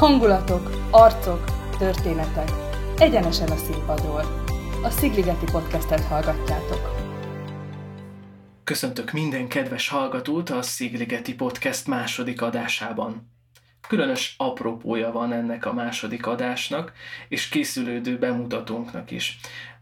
Hangulatok, arcok, történetek. Egyenesen a színpadról. A Szigligeti podcastet hallgatjátok. Köszöntök minden kedves hallgatót a Szigligeti podcast második adásában. Különös apropója van ennek a második adásnak, és készülődő bemutatónknak is.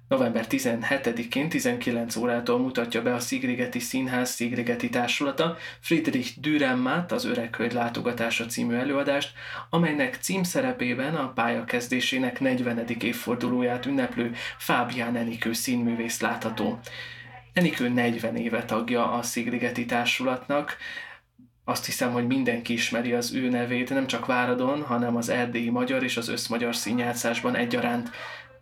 November 17-én 19 órától mutatja be a Szigrigeti Színház Szigrigeti Társulata Friedrich Dürrenmatt az Öreghölgy látogatása című előadást, amelynek címszerepében a pályakezdésének 40. évfordulóját ünneplő Fábián Enikő színművész látható. Enikő 40 éve tagja a Szigrigeti Társulatnak, azt hiszem, hogy mindenki ismeri az ő nevét, nem csak Váradon, hanem az erdélyi magyar és az összmagyar színjátszásban egyaránt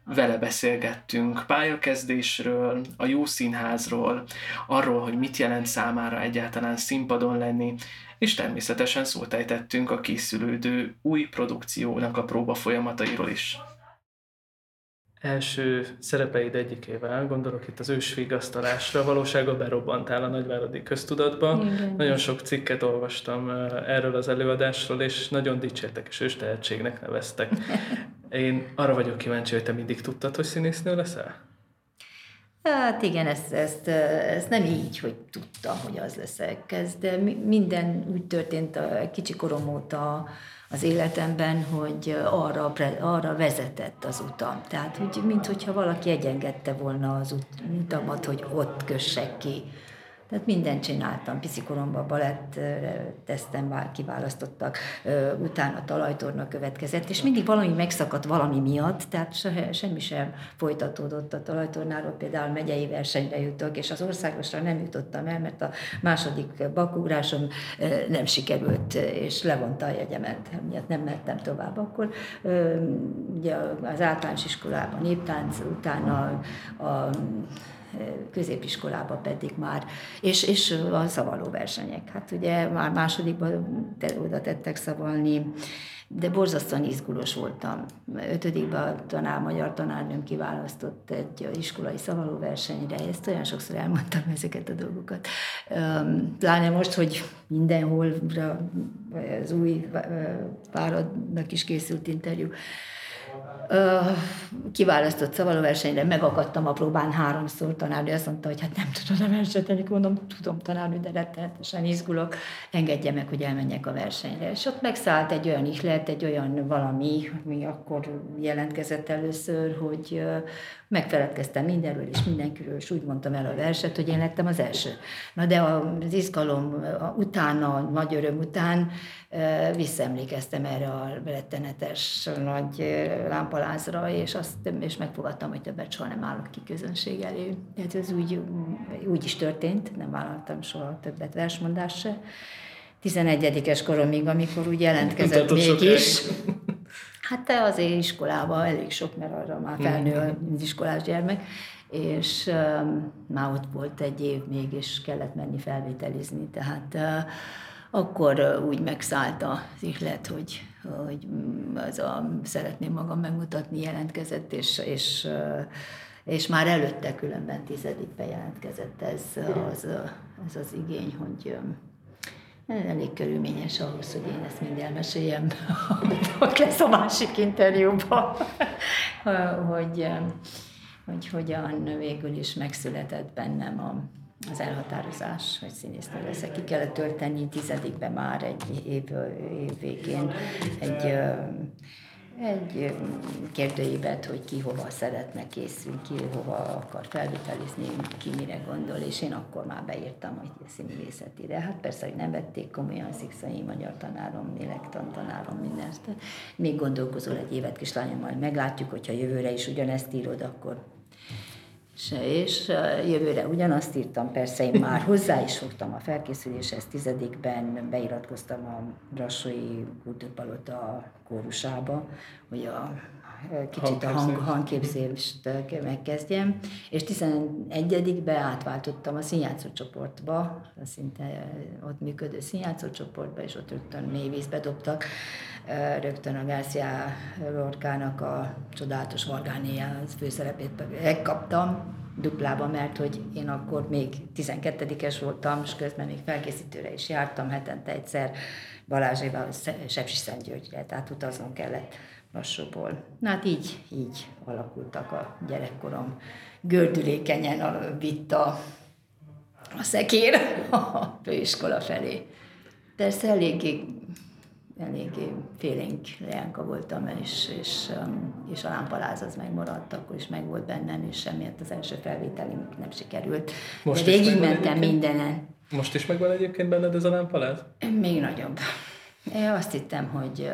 vele beszélgettünk. Pályakezdésről, a jó színházról, arról, hogy mit jelent számára egyáltalán színpadon lenni, és természetesen szót a készülődő új produkciónak a próba folyamatairól is első szerepeid egyikével, gondolok itt az ősvigasztalásra, valóságban berobbantál a nagyváradi köztudatba. Igen. Nagyon sok cikket olvastam erről az előadásról, és nagyon dicsértek, és ős tehetségnek neveztek. Én arra vagyok kíváncsi, hogy te mindig tudtad, hogy színésznő leszel? Hát igen, ezt, ezt, ezt nem így, hogy tudtam, hogy az leszek. Ez, de minden úgy történt a kicsi korom óta, az életemben, hogy arra, arra vezetett az utam. Tehát, hogy, mint hogyha valaki egyengedte volna az utamat, hogy ott kössek ki tehát mindent csináltam, piszikoromban balett tesztem, kiválasztottak, utána talajtorna következett, és mindig valami megszakadt valami miatt, tehát se, semmi sem folytatódott a talajtornáról, például megyei versenyre jutok, és az országosra nem jutottam el, mert a második bakugrásom nem sikerült, és levonta a jegyemet, miatt nem mentem tovább. Akkor. Ugye az általános iskolában néptánc, utána a középiskolába pedig már, és, és a szavaló versenyek. Hát ugye már másodikban te, oda tettek szavalni, de borzasztóan izgulós voltam. Ötödikben a tanár, magyar tanárnőm kiválasztott egy iskolai szavalóversenyre, ezt olyan sokszor elmondtam ezeket a dolgokat. Pláne most, hogy mindenhol az új páradnak is készült interjú, kiválasztott szavalóversenyre, megakadtam a próbán háromszor, tanárnő. Azt mondta, hogy hát nem tudom a versenyt, amikor mondom, tudom tanárnő, de rettenetesen izgulok, engedje meg, hogy elmenjek a versenyre. És ott megszállt egy olyan ihlet, egy olyan valami, ami akkor jelentkezett először, hogy megfeledkeztem mindenről és mindenkiről, és úgy mondtam el a verset, hogy én lettem az első. Na de az izgalom utána, a nagy öröm után visszaemlékeztem erre a rettenetes nagy lámpalázra, és, azt, és megfogadtam, hogy többet soha nem állok ki közönség elé. Hát ez úgy, úgy is történt, nem vállaltam soha többet versmondást se. 11-es koromig, amikor úgy jelentkezett mégis. Hát te azért iskolában elég sok, mert arra már felnő mm. az iskolás gyermek, és um, már ott volt egy év még, és kellett menni felvételizni, tehát uh, akkor úgy megszállt az ihlet, hogy, hogy az a szeretném magam megmutatni jelentkezett, és, és és már előtte különben tizedikbe jelentkezett ez az, az, az igény, hogy elég körülményes ahhoz, hogy én ezt mind elmeséljem, ott lesz a másik interjúban, hogy, hogy hogyan végül is megszületett bennem a, az elhatározás, hogy színésznő leszek. Ki kellett tölteni tizedikbe már egy év, év végén egy egy kérdőívet, hogy ki hova szeretne készülni, ki hova akar felvitelizni, ki mire gondol, és én akkor már beírtam, hogy színművészetire. Hát persze, hogy nem vették komolyan szikszai magyar tanárom, lélektan tanárom, mindent. Még gondolkozol egy évet, kislányom, majd meglátjuk, hogyha jövőre is ugyanezt írod, akkor és jövőre ugyanazt írtam, persze én már hozzá is fogtam a felkészüléshez, tizedikben beiratkoztam a Brassói Kultúrpalota kórusába, hogy a kicsit a hang, hangképzést megkezdjem, és 11-be átváltottam a színjátszó csoportba, a szinte ott működő színjátszó csoportba, és ott rögtön mélyvízbe dobtak, rögtön a Garcia Lorkának a csodálatos Vargánia főszerepét megkaptam, duplába, mert hogy én akkor még 12-es voltam, és közben még felkészítőre is jártam hetente egyszer, Balázséval Sepsi Szentgyörgyre, tehát utaznom kellett lassúból. Na hát így, így alakultak a gyerekkorom. Gördülékenyen vitt a, a szekér a főiskola felé. Persze eléggé, eléggé félénk leánka voltam, és, és, um, és a lámpaláz az megmaradt, akkor is meg volt bennem, és semmiért az első felvételim nem sikerült. Most De végigmentem mindenen. Most is megvan egyébként benned ez a lámpaláz? Még nagyobb. Én azt hittem, hogy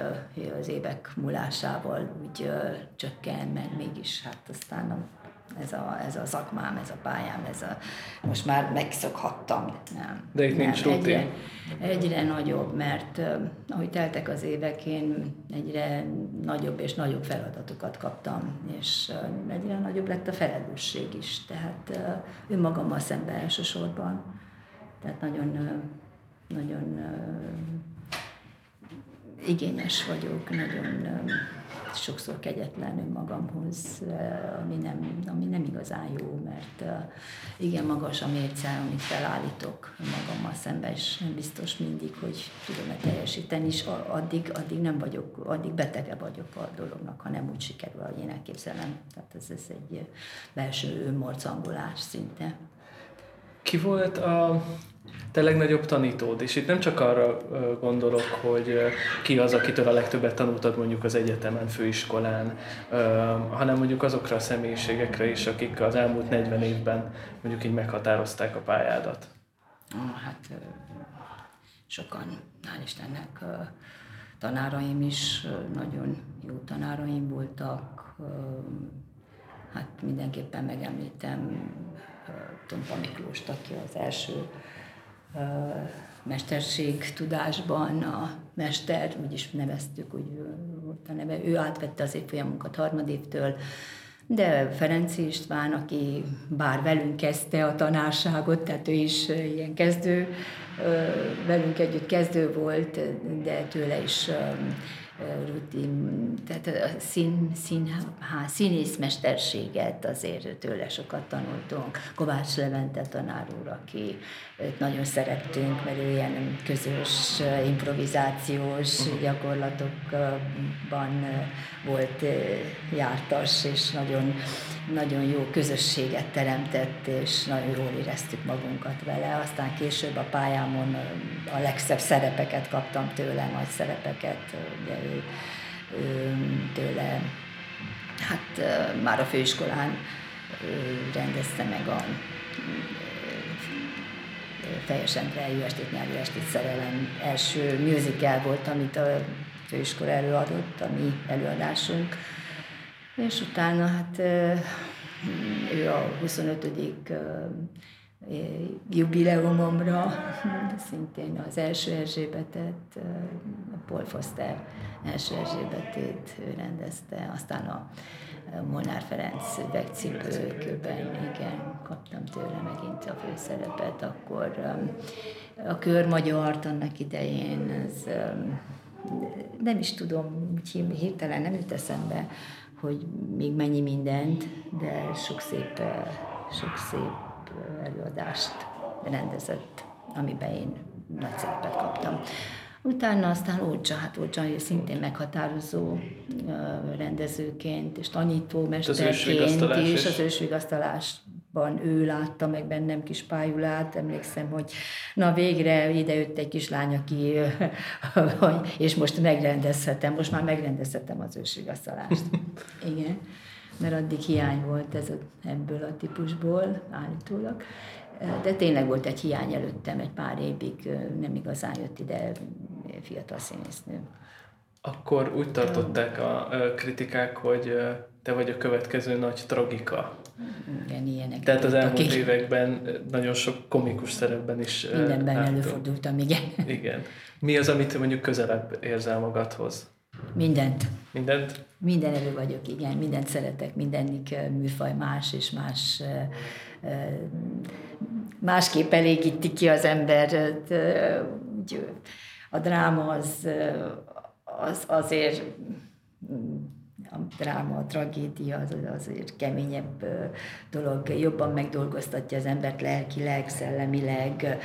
az évek múlásával úgy csökken, meg mégis hát aztán ez a, ez a szakmám, ez a pályám, ez a, most már megszokhattam. Nem, De itt nem, nincs rutin. Egyre, egyre nagyobb, mert ahogy teltek az évek, én egyre nagyobb és nagyobb feladatokat kaptam, és egyre nagyobb lett a felelősség is. Tehát önmagammal szemben elsősorban. Tehát nagyon, nagyon igényes vagyok, nagyon sokszor kegyetlen önmagamhoz, ami nem, ami nem igazán jó, mert igen magas a mérce, amit felállítok magammal szemben, és nem biztos mindig, hogy tudom-e teljesíteni, és addig, addig nem vagyok, addig betege vagyok a dolognak, ha nem úgy sikerül, ahogy én elképzelem. Tehát ez, ez egy belső önmorcangolás szinte. Ki volt a te legnagyobb tanítód, és itt nem csak arra gondolok, hogy ki az, akitől a legtöbbet tanultad mondjuk az egyetemen, főiskolán, hanem mondjuk azokra a személyiségekre is, akik az elmúlt 40 évben mondjuk így meghatározták a pályádat. Hát sokan, hál' Istennek, tanáraim is nagyon jó tanáraim voltak. Hát mindenképpen megemlítem Tompa Miklós, aki az első mesterség tudásban a mester, úgy neveztük, úgy volt a neve, ő átvette az évfolyamunkat harmadévtől, de Ferenci István, aki bár velünk kezdte a tanárságot, tehát ő is ilyen kezdő, velünk együtt kezdő volt, de tőle is rutin, tehát a szín, színház, színészmesterséget azért tőle sokat tanultunk. Kovács Levente tanár úr, aki nagyon szerettünk, mert ő ilyen közös improvizációs gyakorlatokban volt jártas, és nagyon, nagyon jó közösséget teremtett, és nagyon jól éreztük magunkat vele. Aztán később a pályámon a legszebb szerepeket kaptam tőle, nagy szerepeket, ugye ő, tőle, hát már a főiskolán rendezte meg a Fejes Endre Jó estét, nyári estét szerelem első musical volt, amit a főiskola előadott, a mi előadásunk. És utána hát ő a 25. jubileumomra szintén az első Erzsébetet, a Paul Foster első Erzsébetét ő rendezte, aztán a Molnár Ferenc üvegcipőkben, igen, kaptam tőle megint a főszerepet, akkor a Kör Magyart annak idején, ez nem is tudom, hirtelen nem jut eszembe, hogy még mennyi mindent, de sok szép, sok szép előadást rendezett, amiben én nagy szerepet kaptam. Utána aztán Ócsa, hát Ócsa szintén meghatározó rendezőként és tanítómesterként és az ősvigasztalásban ő látta meg bennem kis pályulát. Emlékszem, hogy na végre ide jött egy kislány, aki, és most megrendezhetem, most már megrendezhetem az ősvigasztalást. Igen, mert addig hiány volt ez a, ebből a típusból állítólag. De tényleg volt egy hiány előttem, egy pár évig nem igazán jött ide fiatal színésznő. Akkor úgy tartották a kritikák, hogy te vagy a következő nagy tragika. Igen, ilyenek. Tehát az elmúlt így. években nagyon sok komikus szerepben is Mindenben előfordultam, igen. Igen. Mi az, amit mondjuk közelebb érzel magadhoz? Mindent. Mindent? Minden elő vagyok, igen, mindent szeretek, mindenik műfaj más és más másképp elégíti ki az embert. A dráma az, az azért a dráma, a tragédia az azért keményebb dolog, jobban megdolgoztatja az embert lelkileg, szellemileg,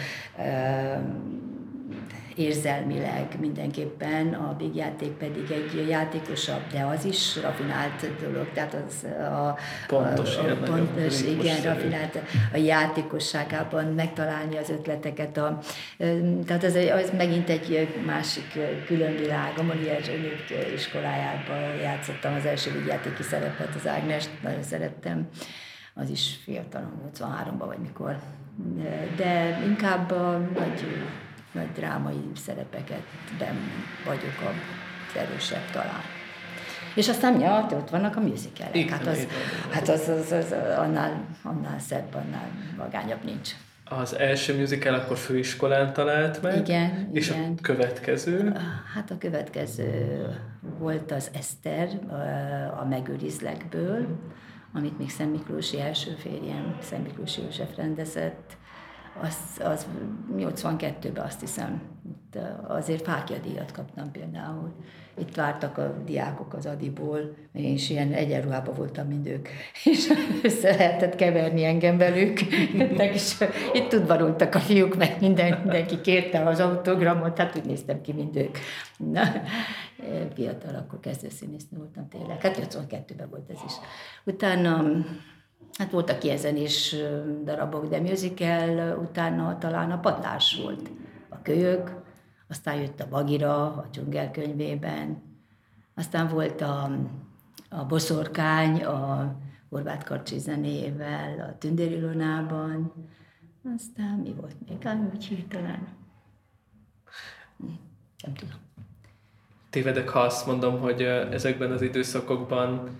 érzelmileg mindenképpen, a Big játék pedig egy játékosabb, de az is rafinált dolog, tehát az a, pontos, a, a, pontos igen, rafinált a játékosságában megtalálni az ötleteket. A, tehát az, az megint egy másik különvilág. A Molière iskolájában játszottam az első vigyátéki szerepet, az Ágnest, nagyon szerettem. Az is fiatalon, 83-ban vagy mikor. De inkább a nagy, nagy drámai szerepeket ben vagyok a erősebb talán. És aztán, ja, ott vannak a musicalek. Hát az, hát az, az, az, annál, annál szebb, annál vagányabb nincs. Az első musical akkor főiskolán talált meg? Igen, És igen. a következő? Hát a következő volt az Eszter a Megőrizlekből, amit még Szent Miklósi első férjem, Szent Miklósi József rendezett. Az, az 82-ben azt hiszem, itt azért Fákja díjat kaptam például. Itt vártak a diákok az Adiból, én is ilyen egyenruhában voltam, mint ők, és össze lehetett keverni engem velük. és itt udvarultak a fiúk, meg minden, mindenki kérte az autogramot, hát úgy néztem ki, mint ők. Na, fiatal, akkor kezdőszínésznő voltam tényleg. Hát 82-ben volt ez is. Utána Hát voltak ilyen zenés darabok, de musical utána talán a padlás volt. A kölyök, aztán jött a Bagira, a dzsungelkönyvében, aztán volt a, a Boszorkány, a Horváth Karcsi zenével, a Tündéri Ilonában, aztán mi volt még? Hát úgy hirtelen. Nem tudom. Tévedek, ha azt mondom, hogy ezekben az időszakokban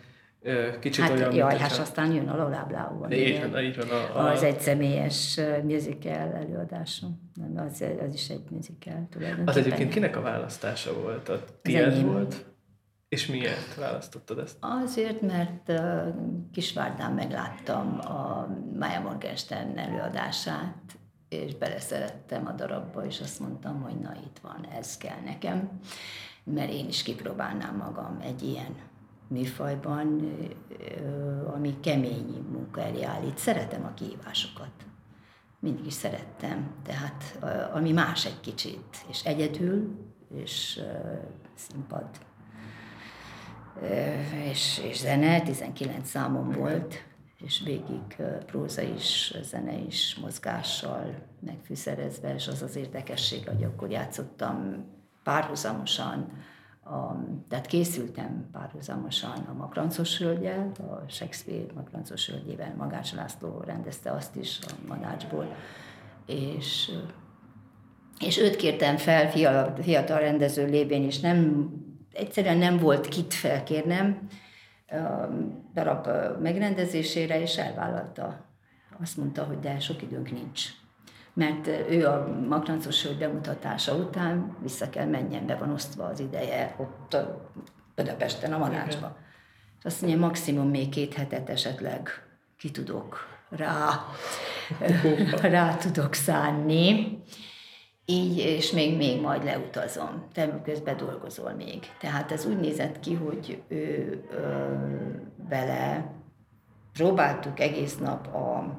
kicsit hát, olyan... Jaj, hát aztán jön a Lola Blau. Így van, így van. A, a... Az egy személyes musical előadásom. Nem, az, az is egy musical tulajdonképpen. Az egyébként kinek a választása volt? A tiéd volt? És miért választottad ezt? Azért, mert uh, Kisvárdán megláttam a Maya Morgenstern előadását, és beleszerettem a darabba, és azt mondtam, hogy na itt van, ez kell nekem, mert én is kipróbálnám magam egy ilyen műfajban, ami kemény munka elé állít. Szeretem a kihívásokat. Mindig is szerettem. Tehát ami más egy kicsit, és egyedül, és színpad, és, és zene, 19 számom volt, és végig próza is, zene is, mozgással megfűszerezve, és az az érdekesség, hogy akkor játszottam párhuzamosan a, tehát készültem párhuzamosan a Makrancos hölgyel, a Shakespeare Makrancos hölgyével, Magács László rendezte azt is a Madácsból, és, és őt kértem fel, fiatal, fiatal rendező lévén, és nem, egyszerűen nem volt kit felkérnem a darab megrendezésére, és elvállalta. Azt mondta, hogy de sok időnk nincs mert ő a Makrancos hölgy bemutatása után vissza kell menjen, be van osztva az ideje ott Budapesten, a Manácsba. És azt mondja, maximum még két hetet esetleg ki tudok rá, rá tudok szánni. Így, és még, még majd leutazom. Te közben dolgozol még. Tehát ez úgy nézett ki, hogy ő ö, vele próbáltuk egész nap a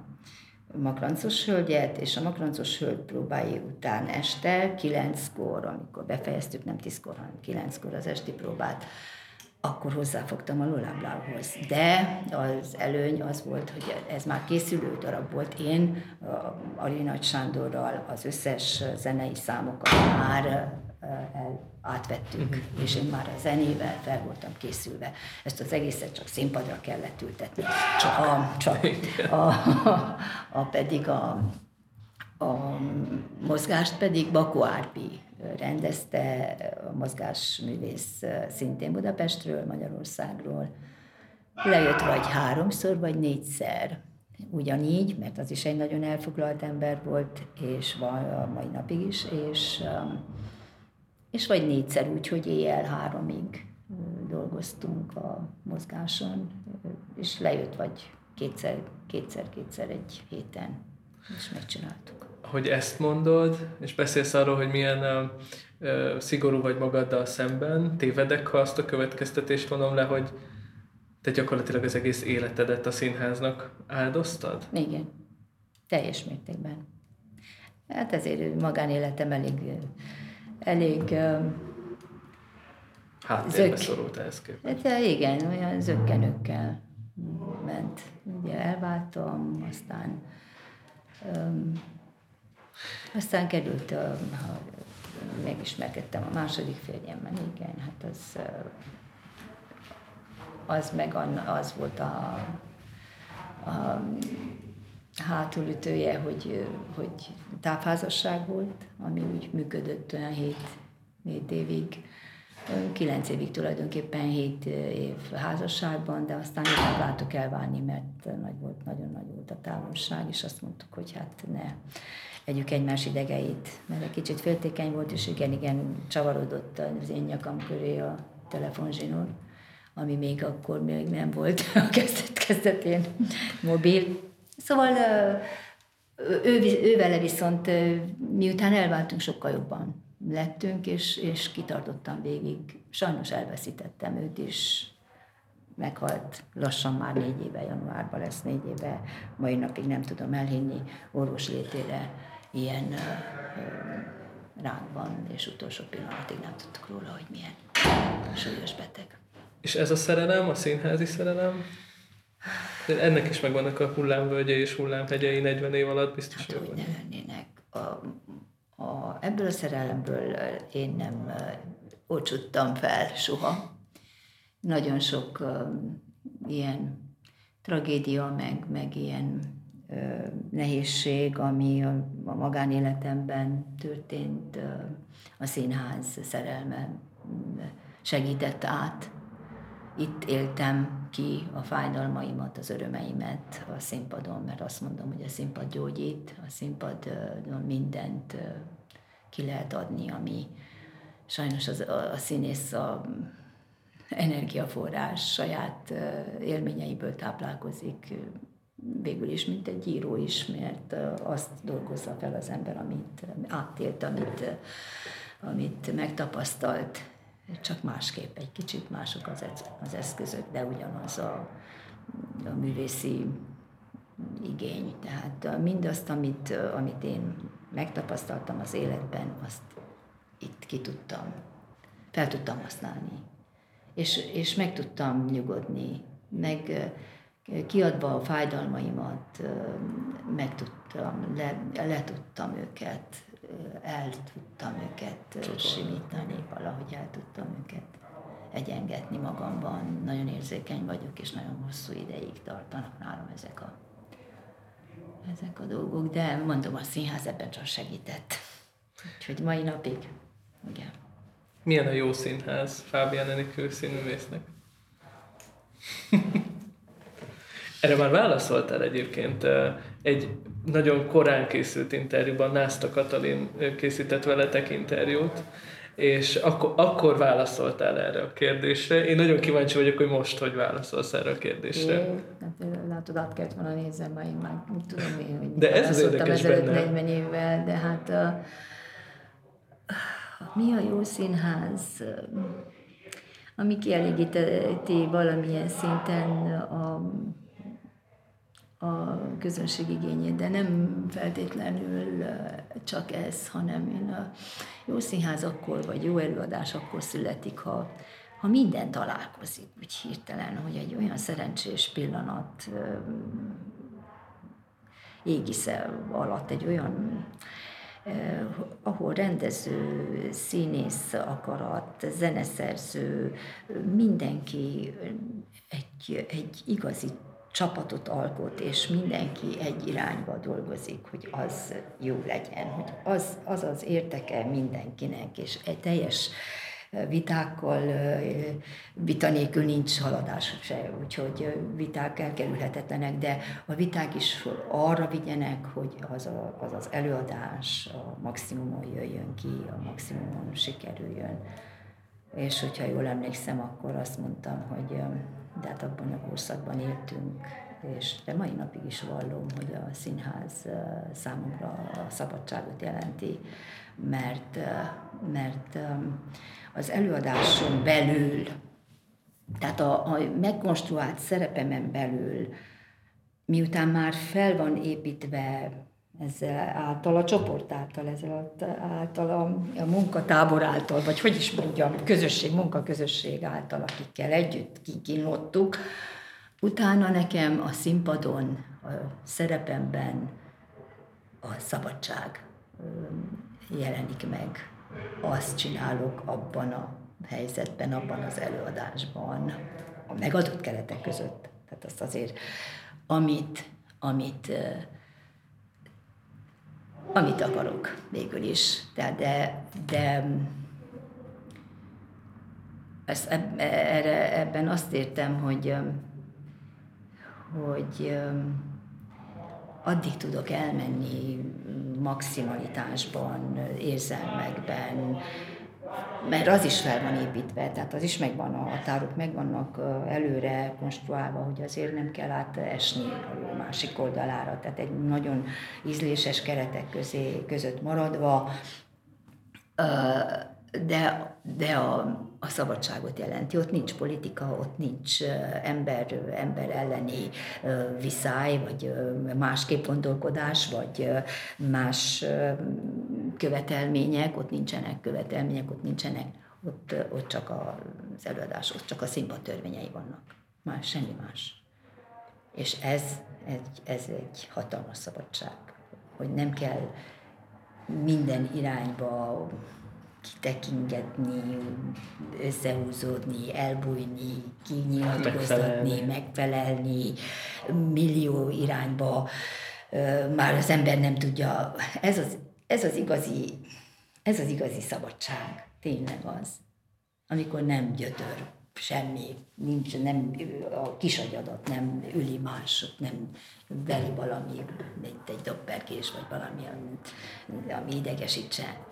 Makrancos hölgyet, és a Makrancos hölgy próbái után este, kilenckor, amikor befejeztük, nem tízkor, hanem kilenckor az esti próbát, akkor hozzáfogtam a Lola Blauhoz. De az előny az volt, hogy ez már készülő darab volt. Én Ari Nagy Sándorral az összes zenei számokat már el, átvettük, uh-huh. és én már a zenével fel voltam készülve. Ezt az egészet csak színpadra kellett ültetni. Csak. A, csak a, a, a pedig a, a mozgást pedig Bakó Árpi rendezte, a mozgásművész szintén Budapestről, Magyarországról. Lejött vagy háromszor, vagy négyszer. Ugyanígy, mert az is egy nagyon elfoglalt ember volt, és van a mai napig is, és és vagy négyszer úgy, hogy éjjel háromig dolgoztunk a mozgáson, és lejött vagy kétszer, kétszer, kétszer egy héten, és megcsináltuk. Hogy ezt mondod, és beszélsz arról, hogy milyen uh, szigorú vagy magaddal szemben, tévedek, ha azt a következtetést mondom le, hogy te gyakorlatilag az egész életedet a színháznak áldoztad? Igen, teljes mértékben. Hát ezért magánéletem elég elég Háttérbe szorult ehhez képest. Hát igen, olyan zöggenőkkel ment. Ugye elváltam, aztán um, aztán került, ha megismerkedtem a második férjemmel, igen, hát az, az meg az volt a, a hátulütője, hogy, hogy távházasság volt, ami úgy működött olyan hét, hét évig. Kilenc évig tulajdonképpen hét év házasságban, de aztán nem láttuk elválni, mert nagy volt, nagyon nagy volt a távolság, és azt mondtuk, hogy hát ne vegyük egymás idegeit, mert egy kicsit féltékeny volt, és igen, igen, csavarodott az én nyakam köré a telefonzsinór, ami még akkor még nem volt a kezdet kezdetén mobil. Szóval ő, ő vele viszont miután elváltunk, sokkal jobban lettünk, és, és kitartottam végig. Sajnos elveszítettem őt is, meghalt lassan már négy éve, januárban lesz négy éve, mai napig nem tudom elhinni, orvos létére ilyen ránk van, és utolsó pillanatig nem tudtuk róla, hogy milyen súlyos beteg. És ez a szerelem, a színházi szerelem, de ennek is megvannak a hullámvölgye és hullámhegyei 40 év alatt biztos. Hát, hogy ne lennének. A, a, ebből a szerelemből én nem ocsuttam fel soha. Nagyon sok uh, ilyen tragédia, meg, meg ilyen nehézség, ami a, magánéletemben történt, a színház szerelme segített át. Itt éltem ki a fájdalmaimat, az örömeimet a színpadon, mert azt mondom, hogy a színpad gyógyít, a színpad mindent ki lehet adni, ami sajnos az, a, a színész a energiaforrás saját élményeiből táplálkozik, végül is, mint egy író is, mert azt dolgozza fel az ember, amit átélt, amit, amit megtapasztalt, csak másképp, egy kicsit mások az, az eszközök, de ugyanaz a, a művészi igény. Tehát mindazt, amit, amit én megtapasztaltam az életben, azt itt ki tudtam, fel tudtam használni. És, és meg tudtam nyugodni, meg kiadva a fájdalmaimat, meg tudtam, le, le tudtam őket el tudtam őket Csodol. simítani, valahogy el tudtam őket egyengetni magamban. Nagyon érzékeny vagyok, és nagyon hosszú ideig tartanak nálam ezek a, ezek a dolgok, de mondom, a színház ebben csak segített. Úgyhogy mai napig, igen. Milyen a jó színház Fábián Enikő színművésznek? Erre már válaszoltál egyébként egy nagyon korán készült interjúban, Nászta Katalin készített veletek interjút, és akkor, akkor válaszoltál erre a kérdésre. Én nagyon kíváncsi vagyok, hogy most hogy válaszolsz erre a kérdésre. É, hát, látod, át kellett volna nézem, mert én már mit tudom én, hogy de ez az érdekes benne. 40 évvel, de hát a, mi a jó színház? Ami kielégíti valamilyen szinten a a közönség igényét, de nem feltétlenül csak ez, hanem én a jó színház akkor, vagy jó előadás akkor születik, ha, ha minden találkozik. Úgy hirtelen, hogy egy olyan szerencsés pillanat égisze alatt egy olyan ahol rendező, színész akarat, zeneszerző, mindenki egy, egy igazi csapatot alkot, és mindenki egy irányba dolgozik, hogy az jó legyen, hogy az az, az érteke mindenkinek, és egy teljes vitákkal, vita nélkül nincs haladás se, úgyhogy viták elkerülhetetlenek, de a viták is arra vigyenek, hogy az a, az, az előadás a maximumon jöjjön ki, a maximumon sikerüljön. És hogyha jól emlékszem, akkor azt mondtam, hogy de hát abban a korszakban éltünk, és de mai napig is vallom, hogy a színház számomra a szabadságot jelenti, mert, mert az előadáson belül, tehát a, a megkonstruált szerepemen belül, miután már fel van építve ezzel által, a csoport által, ezzel által, a, a munkatábor által, vagy hogy is mondjam, közösség, munkaközösség által, akikkel együtt kínlottuk. Utána nekem a színpadon, a szerepemben a szabadság jelenik meg. Azt csinálok abban a helyzetben, abban az előadásban, a megadott keretek között. Tehát azt azért, amit, amit amit akarok végül is. De, de, de ezt, erre, ebben azt értem, hogy, hogy addig tudok elmenni maximalitásban, érzelmekben, mert az is fel van építve, tehát az is megvan, a határok meg vannak előre konstruálva, hogy azért nem kell átesni a másik oldalára, tehát egy nagyon ízléses keretek közé, között maradva, de, de a, a szabadságot jelenti. Ott nincs politika, ott nincs ember, ember elleni viszály, vagy másképp gondolkodás, vagy más követelmények, ott nincsenek követelmények, ott nincsenek, ott, ott csak az előadás, ott csak a színpad törvényei vannak. Más, semmi más. És ez egy, ez egy hatalmas szabadság, hogy nem kell minden irányba kitekingetni, összehúzódni, elbújni, kinyilatkoztatni, megfelelni, millió irányba, már az ember nem tudja. Ez az, ez az igazi, ez az igazi szabadság, tényleg az, amikor nem gyötör semmi, nincs, nem, a kisagyadat nem üli más, nem veli valami, mint egy dobbergés, vagy valami, ami, idegesítse,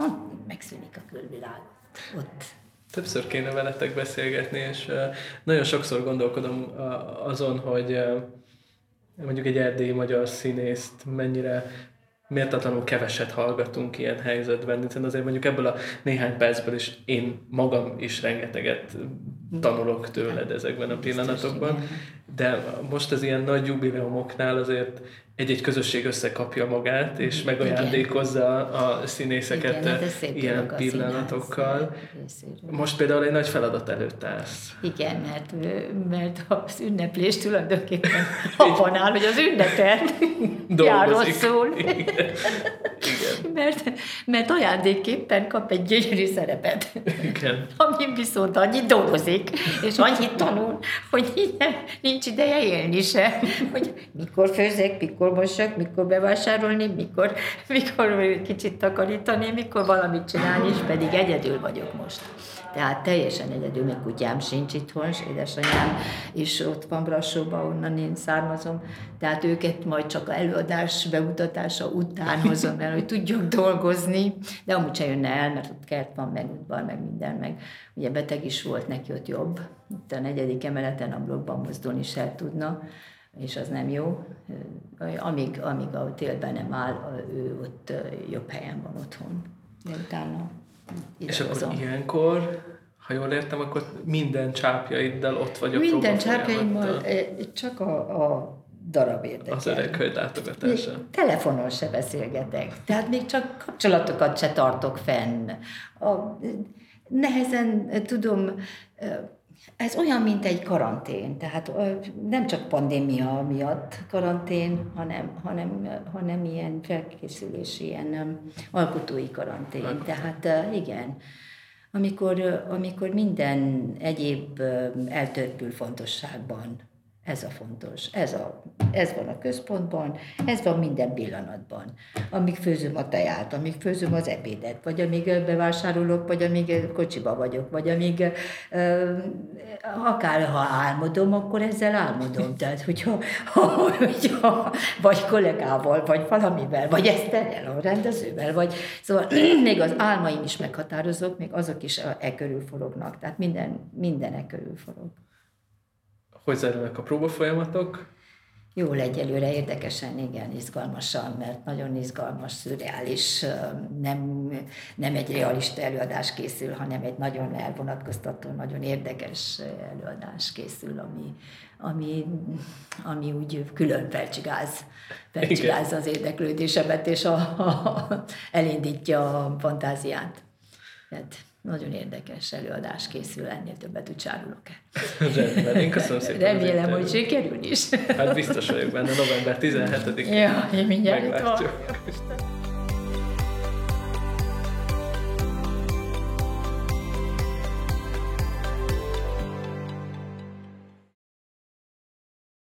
megszűnik a külvilág. Ott Többször kéne veletek beszélgetni, és nagyon sokszor gondolkodom azon, hogy mondjuk egy erdélyi magyar színészt mennyire méltatlanul keveset hallgatunk ilyen helyzetben, hiszen azért mondjuk ebből a néhány percből is én magam is rengeteget tanulok tőled ezekben a pillanatokban, de most az ilyen nagy jubileumoknál azért egy-egy közösség összekapja magát, és megajándékozza a, a színészeket Igen, hát ilyen pillanatokkal. Most például egy nagy feladat előtt állsz. Igen, mert, mert az ünneplés tulajdonképpen abban áll, hogy az ünnepet jár rosszul. Igen. Igen. Mert, mert ajándékképpen kap egy gyönyörű szerepet. Igen. Ami viszont annyit dolgozik, és annyit tanul, hogy nincs ideje élni se. Hogy mikor főzek, mikor mikor mosak, mikor bevásárolni, mikor, mikor kicsit takarítani, mikor valamit csinálni, és pedig egyedül vagyok most. Tehát teljesen egyedül, még kutyám sincs itthon, és édesanyám is ott van Brassóban, onnan én származom. Tehát őket majd csak a előadás bemutatása után hozom el, hogy tudjuk dolgozni, de amúgy se jönne el, mert ott kert van, meg udvar, meg minden, meg ugye beteg is volt, neki ott jobb. Itt a negyedik emeleten a blogban mozdulni se tudna és az nem jó. Amíg, amíg a télben nem áll, ő ott jobb helyen van otthon. De utána És akkor ilyenkor, ha jól értem, akkor minden csápjaiddal ott vagy a Minden csápjaimmal, csak a, a darab érdekel. Az öreghölgy látogatása. Telefonon se beszélgetek, tehát még csak kapcsolatokat se tartok fenn. A, nehezen tudom ez olyan, mint egy karantén, tehát nem csak pandémia miatt karantén, hanem, hanem, hanem ilyen felkészülési, ilyen alkotói karantén. Tehát igen, amikor, amikor minden egyéb eltörpül fontosságban ez a fontos, ez, a, ez van a központban, ez van minden pillanatban. Amíg főzöm a teját, amíg főzöm az ebédet, vagy amíg bevásárolok, vagy amíg kocsiba vagyok, vagy amíg akár ha álmodom, akkor ezzel álmodom. Tehát, hogyha, ha, hogyha, vagy kollégával, vagy valamivel, vagy Eszterrel, a rendezővel, vagy szóval még az álmaim is meghatározok, még azok is e körül forognak. Tehát minden, minden e körül forog. Hogy zajlanak a próbafolyamatok? Jól egyelőre, érdekesen, igen, izgalmasan, mert nagyon izgalmas, szürreális, nem, nem egy realista előadás készül, hanem egy nagyon elvonatkoztató, nagyon érdekes előadás készül, ami, ami, ami úgy külön felcsigáz, felcsigáz az érdeklődésemet, és a, a, elindítja a fantáziát. Tehát nagyon érdekes előadás készül, ennél többet úgy csárulok-e. Rendben, én köszönöm szépen. Remélem, hogy sikerül is. Hát biztos vagyok benne, november 17-én. Ja, én mindjárt Meglátjuk.